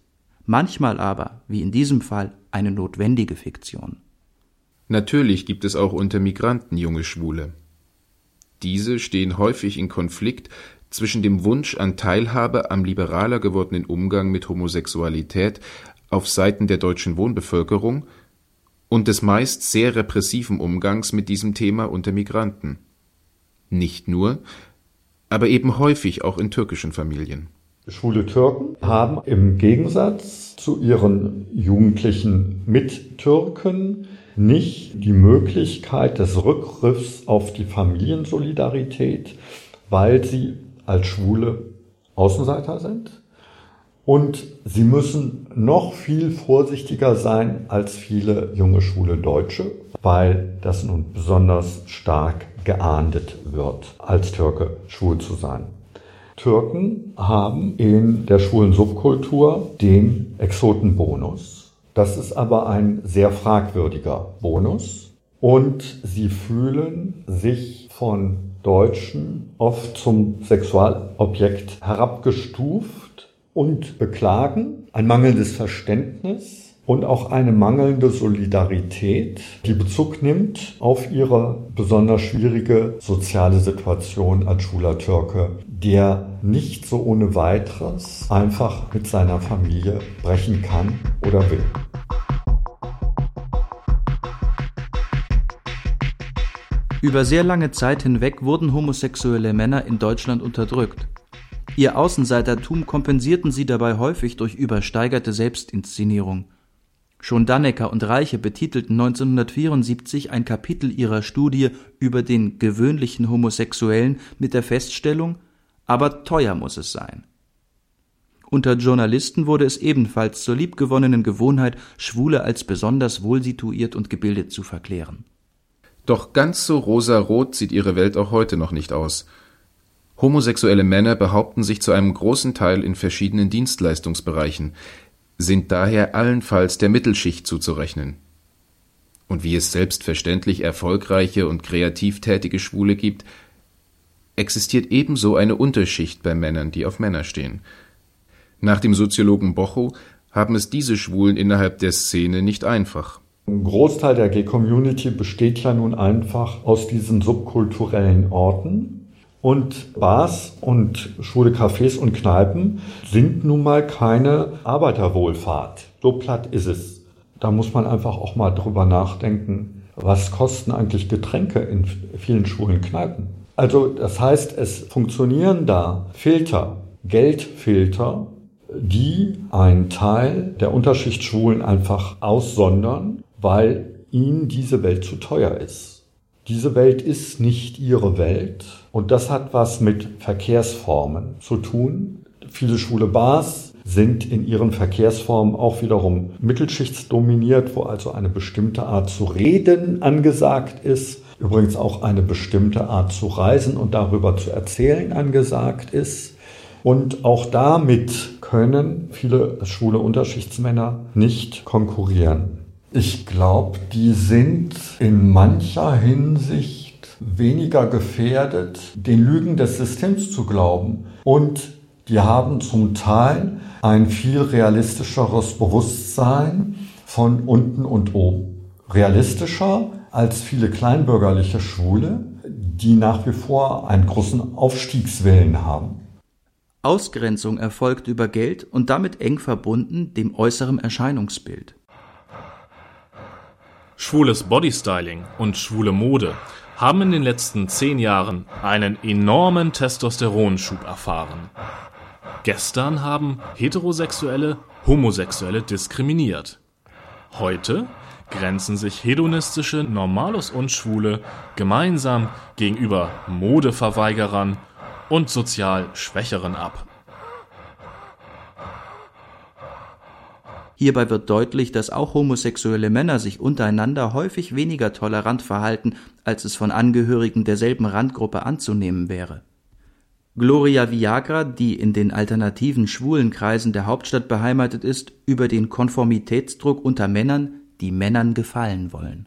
manchmal aber, wie in diesem Fall, eine notwendige Fiktion. Natürlich gibt es auch unter Migranten junge Schwule. Diese stehen häufig in Konflikt zwischen dem Wunsch an Teilhabe am liberaler gewordenen Umgang mit Homosexualität auf Seiten der deutschen Wohnbevölkerung und des meist sehr repressiven Umgangs mit diesem Thema unter Migranten. Nicht nur, aber eben häufig auch in türkischen Familien. Schwule Türken haben im Gegensatz zu ihren jugendlichen Mittürken nicht die Möglichkeit des Rückgriffs auf die Familiensolidarität, weil sie als Schwule Außenseiter sind. Und sie müssen noch viel vorsichtiger sein als viele junge schwule Deutsche, weil das nun besonders stark geahndet wird, als Türke schwul zu sein. Türken haben in der schwulen Subkultur den Exotenbonus. Das ist aber ein sehr fragwürdiger Bonus. Und sie fühlen sich von Deutschen oft zum Sexualobjekt herabgestuft und beklagen ein mangelndes Verständnis und auch eine mangelnde Solidarität, die Bezug nimmt auf ihre besonders schwierige soziale Situation als schwuler Türke, der nicht so ohne weiteres einfach mit seiner Familie brechen kann oder will. Über sehr lange Zeit hinweg wurden homosexuelle Männer in Deutschland unterdrückt. Ihr Außenseitertum kompensierten sie dabei häufig durch übersteigerte Selbstinszenierung. Schon Dannecker und Reiche betitelten 1974 ein Kapitel ihrer Studie über den gewöhnlichen Homosexuellen mit der Feststellung, aber teuer muss es sein. Unter Journalisten wurde es ebenfalls zur liebgewonnenen Gewohnheit, Schwule als besonders wohlsituiert und gebildet zu verklären. Doch ganz so rosarot sieht ihre Welt auch heute noch nicht aus. Homosexuelle Männer behaupten sich zu einem großen Teil in verschiedenen Dienstleistungsbereichen, sind daher allenfalls der Mittelschicht zuzurechnen. Und wie es selbstverständlich erfolgreiche und kreativ tätige Schwule gibt, existiert ebenso eine Unterschicht bei Männern, die auf Männer stehen. Nach dem Soziologen Bocho haben es diese Schwulen innerhalb der Szene nicht einfach. Ein Großteil der Gay-Community besteht ja nun einfach aus diesen subkulturellen Orten. Und Bars und schwule Cafés und Kneipen sind nun mal keine Arbeiterwohlfahrt. So platt ist es. Da muss man einfach auch mal drüber nachdenken, was kosten eigentlich Getränke in vielen schwulen Kneipen. Also das heißt, es funktionieren da Filter, Geldfilter, die einen Teil der Unterschicht Schwulen einfach aussondern weil ihnen diese Welt zu teuer ist. Diese Welt ist nicht ihre Welt und das hat was mit Verkehrsformen zu tun. Viele schwule Bars sind in ihren Verkehrsformen auch wiederum mittelschichtsdominiert, wo also eine bestimmte Art zu reden angesagt ist. Übrigens auch eine bestimmte Art zu reisen und darüber zu erzählen angesagt ist. Und auch damit können viele schwule Unterschichtsmänner nicht konkurrieren. Ich glaube, die sind in mancher Hinsicht weniger gefährdet, den Lügen des Systems zu glauben. Und die haben zum Teil ein viel realistischeres Bewusstsein von unten und oben. Realistischer als viele kleinbürgerliche Schwule, die nach wie vor einen großen Aufstiegswillen haben. Ausgrenzung erfolgt über Geld und damit eng verbunden dem äußeren Erscheinungsbild. Schwules Bodystyling und schwule Mode haben in den letzten zehn Jahren einen enormen Testosteronschub erfahren. Gestern haben Heterosexuelle Homosexuelle diskriminiert. Heute grenzen sich hedonistische Normalos und Schwule gemeinsam gegenüber Modeverweigerern und sozial Schwächeren ab. Hierbei wird deutlich, dass auch homosexuelle Männer sich untereinander häufig weniger tolerant verhalten, als es von Angehörigen derselben Randgruppe anzunehmen wäre. Gloria Viagra, die in den alternativen schwulen Kreisen der Hauptstadt beheimatet ist, über den Konformitätsdruck unter Männern, die Männern gefallen wollen.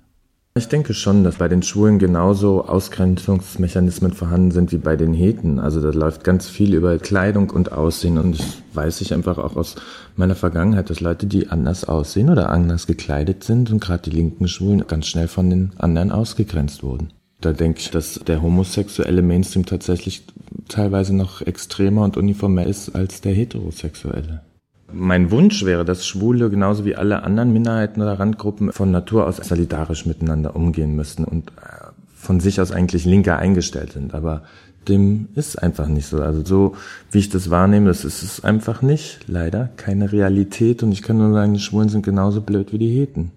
Ich denke schon, dass bei den Schwulen genauso Ausgrenzungsmechanismen vorhanden sind wie bei den Heten. Also da läuft ganz viel über Kleidung und Aussehen und das weiß ich einfach auch aus meiner Vergangenheit, dass Leute, die anders aussehen oder anders gekleidet sind und gerade die linken Schwulen ganz schnell von den anderen ausgegrenzt wurden. Da denke ich, dass der homosexuelle Mainstream tatsächlich teilweise noch extremer und uniformer ist als der heterosexuelle. Mein Wunsch wäre, dass Schwule genauso wie alle anderen Minderheiten oder Randgruppen von Natur aus solidarisch miteinander umgehen müssen und äh, von sich aus eigentlich linker eingestellt sind. Aber dem ist einfach nicht so. Also so, wie ich das wahrnehme, das ist es einfach nicht. Leider keine Realität. Und ich kann nur sagen, die Schwulen sind genauso blöd wie die Heten.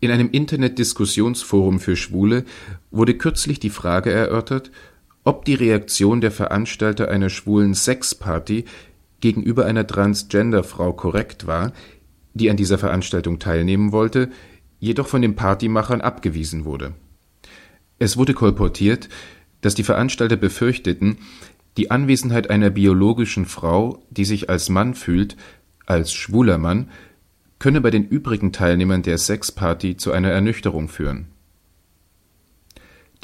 In einem Internet-Diskussionsforum für Schwule wurde kürzlich die Frage erörtert, ob die Reaktion der Veranstalter einer schwulen Sexparty gegenüber einer Transgender-Frau korrekt war, die an dieser Veranstaltung teilnehmen wollte, jedoch von den Partymachern abgewiesen wurde. Es wurde kolportiert, dass die Veranstalter befürchteten, die Anwesenheit einer biologischen Frau, die sich als Mann fühlt, als schwuler Mann, könne bei den übrigen Teilnehmern der Sexparty zu einer Ernüchterung führen.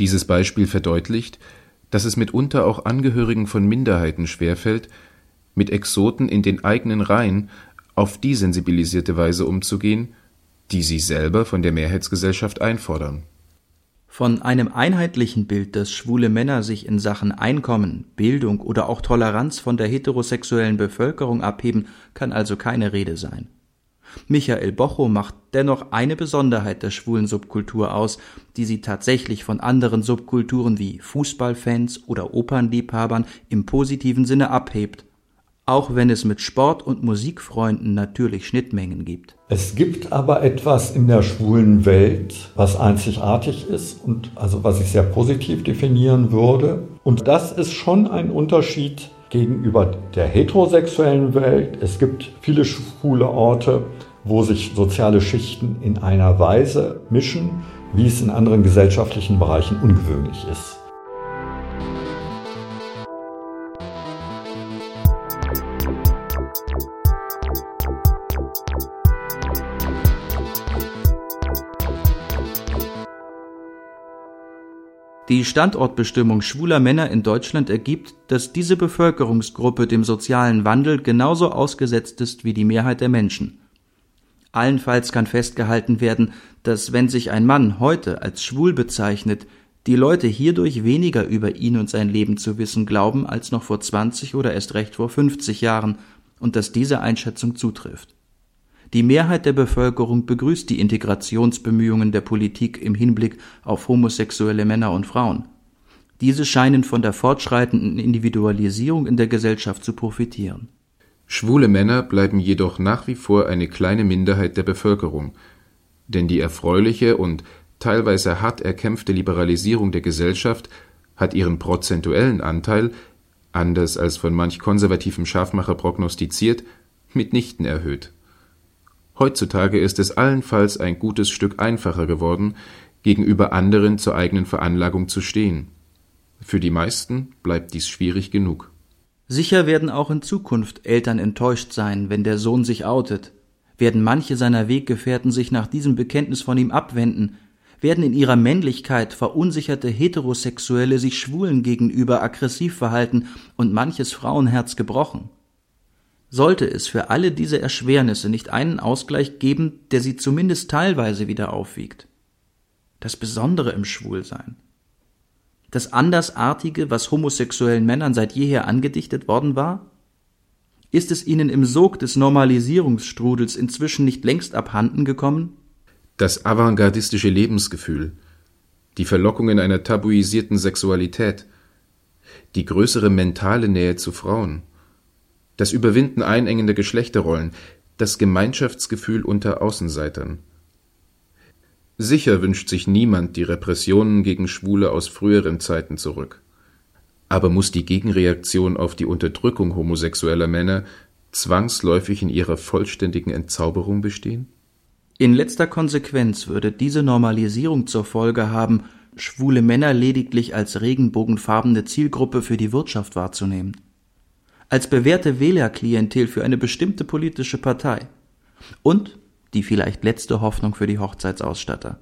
Dieses Beispiel verdeutlicht, dass es mitunter auch Angehörigen von Minderheiten schwerfällt, mit Exoten in den eigenen Reihen auf die sensibilisierte Weise umzugehen, die sie selber von der Mehrheitsgesellschaft einfordern. Von einem einheitlichen Bild, dass schwule Männer sich in Sachen Einkommen, Bildung oder auch Toleranz von der heterosexuellen Bevölkerung abheben, kann also keine Rede sein. Michael Bocho macht dennoch eine Besonderheit der schwulen Subkultur aus, die sie tatsächlich von anderen Subkulturen wie Fußballfans oder Opernliebhabern im positiven Sinne abhebt auch wenn es mit Sport- und Musikfreunden natürlich Schnittmengen gibt. Es gibt aber etwas in der schwulen Welt, was einzigartig ist und also was ich sehr positiv definieren würde. Und das ist schon ein Unterschied gegenüber der heterosexuellen Welt. Es gibt viele schwule Orte, wo sich soziale Schichten in einer Weise mischen, wie es in anderen gesellschaftlichen Bereichen ungewöhnlich ist. Die Standortbestimmung schwuler Männer in Deutschland ergibt, dass diese Bevölkerungsgruppe dem sozialen Wandel genauso ausgesetzt ist wie die Mehrheit der Menschen. Allenfalls kann festgehalten werden, dass wenn sich ein Mann heute als schwul bezeichnet, die Leute hierdurch weniger über ihn und sein Leben zu wissen glauben als noch vor 20 oder erst recht vor 50 Jahren und dass diese Einschätzung zutrifft. Die Mehrheit der Bevölkerung begrüßt die Integrationsbemühungen der Politik im Hinblick auf homosexuelle Männer und Frauen. Diese scheinen von der fortschreitenden Individualisierung in der Gesellschaft zu profitieren. Schwule Männer bleiben jedoch nach wie vor eine kleine Minderheit der Bevölkerung, denn die erfreuliche und teilweise hart erkämpfte Liberalisierung der Gesellschaft hat ihren prozentuellen Anteil, anders als von manch konservativem Scharfmacher prognostiziert, mitnichten erhöht Heutzutage ist es allenfalls ein gutes Stück einfacher geworden, gegenüber anderen zur eigenen Veranlagung zu stehen. Für die meisten bleibt dies schwierig genug. Sicher werden auch in Zukunft Eltern enttäuscht sein, wenn der Sohn sich outet, werden manche seiner Weggefährten sich nach diesem Bekenntnis von ihm abwenden, werden in ihrer Männlichkeit verunsicherte Heterosexuelle sich Schwulen gegenüber aggressiv verhalten und manches Frauenherz gebrochen. Sollte es für alle diese Erschwernisse nicht einen Ausgleich geben, der sie zumindest teilweise wieder aufwiegt? Das Besondere im Schwulsein. Das Andersartige, was homosexuellen Männern seit jeher angedichtet worden war? Ist es ihnen im Sog des Normalisierungsstrudels inzwischen nicht längst abhanden gekommen? Das avantgardistische Lebensgefühl, die Verlockungen einer tabuisierten Sexualität, die größere mentale Nähe zu Frauen – das Überwinden einengender Geschlechterrollen, das Gemeinschaftsgefühl unter Außenseitern. Sicher wünscht sich niemand die Repressionen gegen Schwule aus früheren Zeiten zurück. Aber muss die Gegenreaktion auf die Unterdrückung homosexueller Männer zwangsläufig in ihrer vollständigen Entzauberung bestehen? In letzter Konsequenz würde diese Normalisierung zur Folge haben, schwule Männer lediglich als regenbogenfarbene Zielgruppe für die Wirtschaft wahrzunehmen. Als bewährte Wählerklientel für eine bestimmte politische Partei. Und die vielleicht letzte Hoffnung für die Hochzeitsausstatter.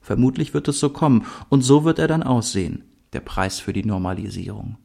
Vermutlich wird es so kommen, und so wird er dann aussehen, der Preis für die Normalisierung.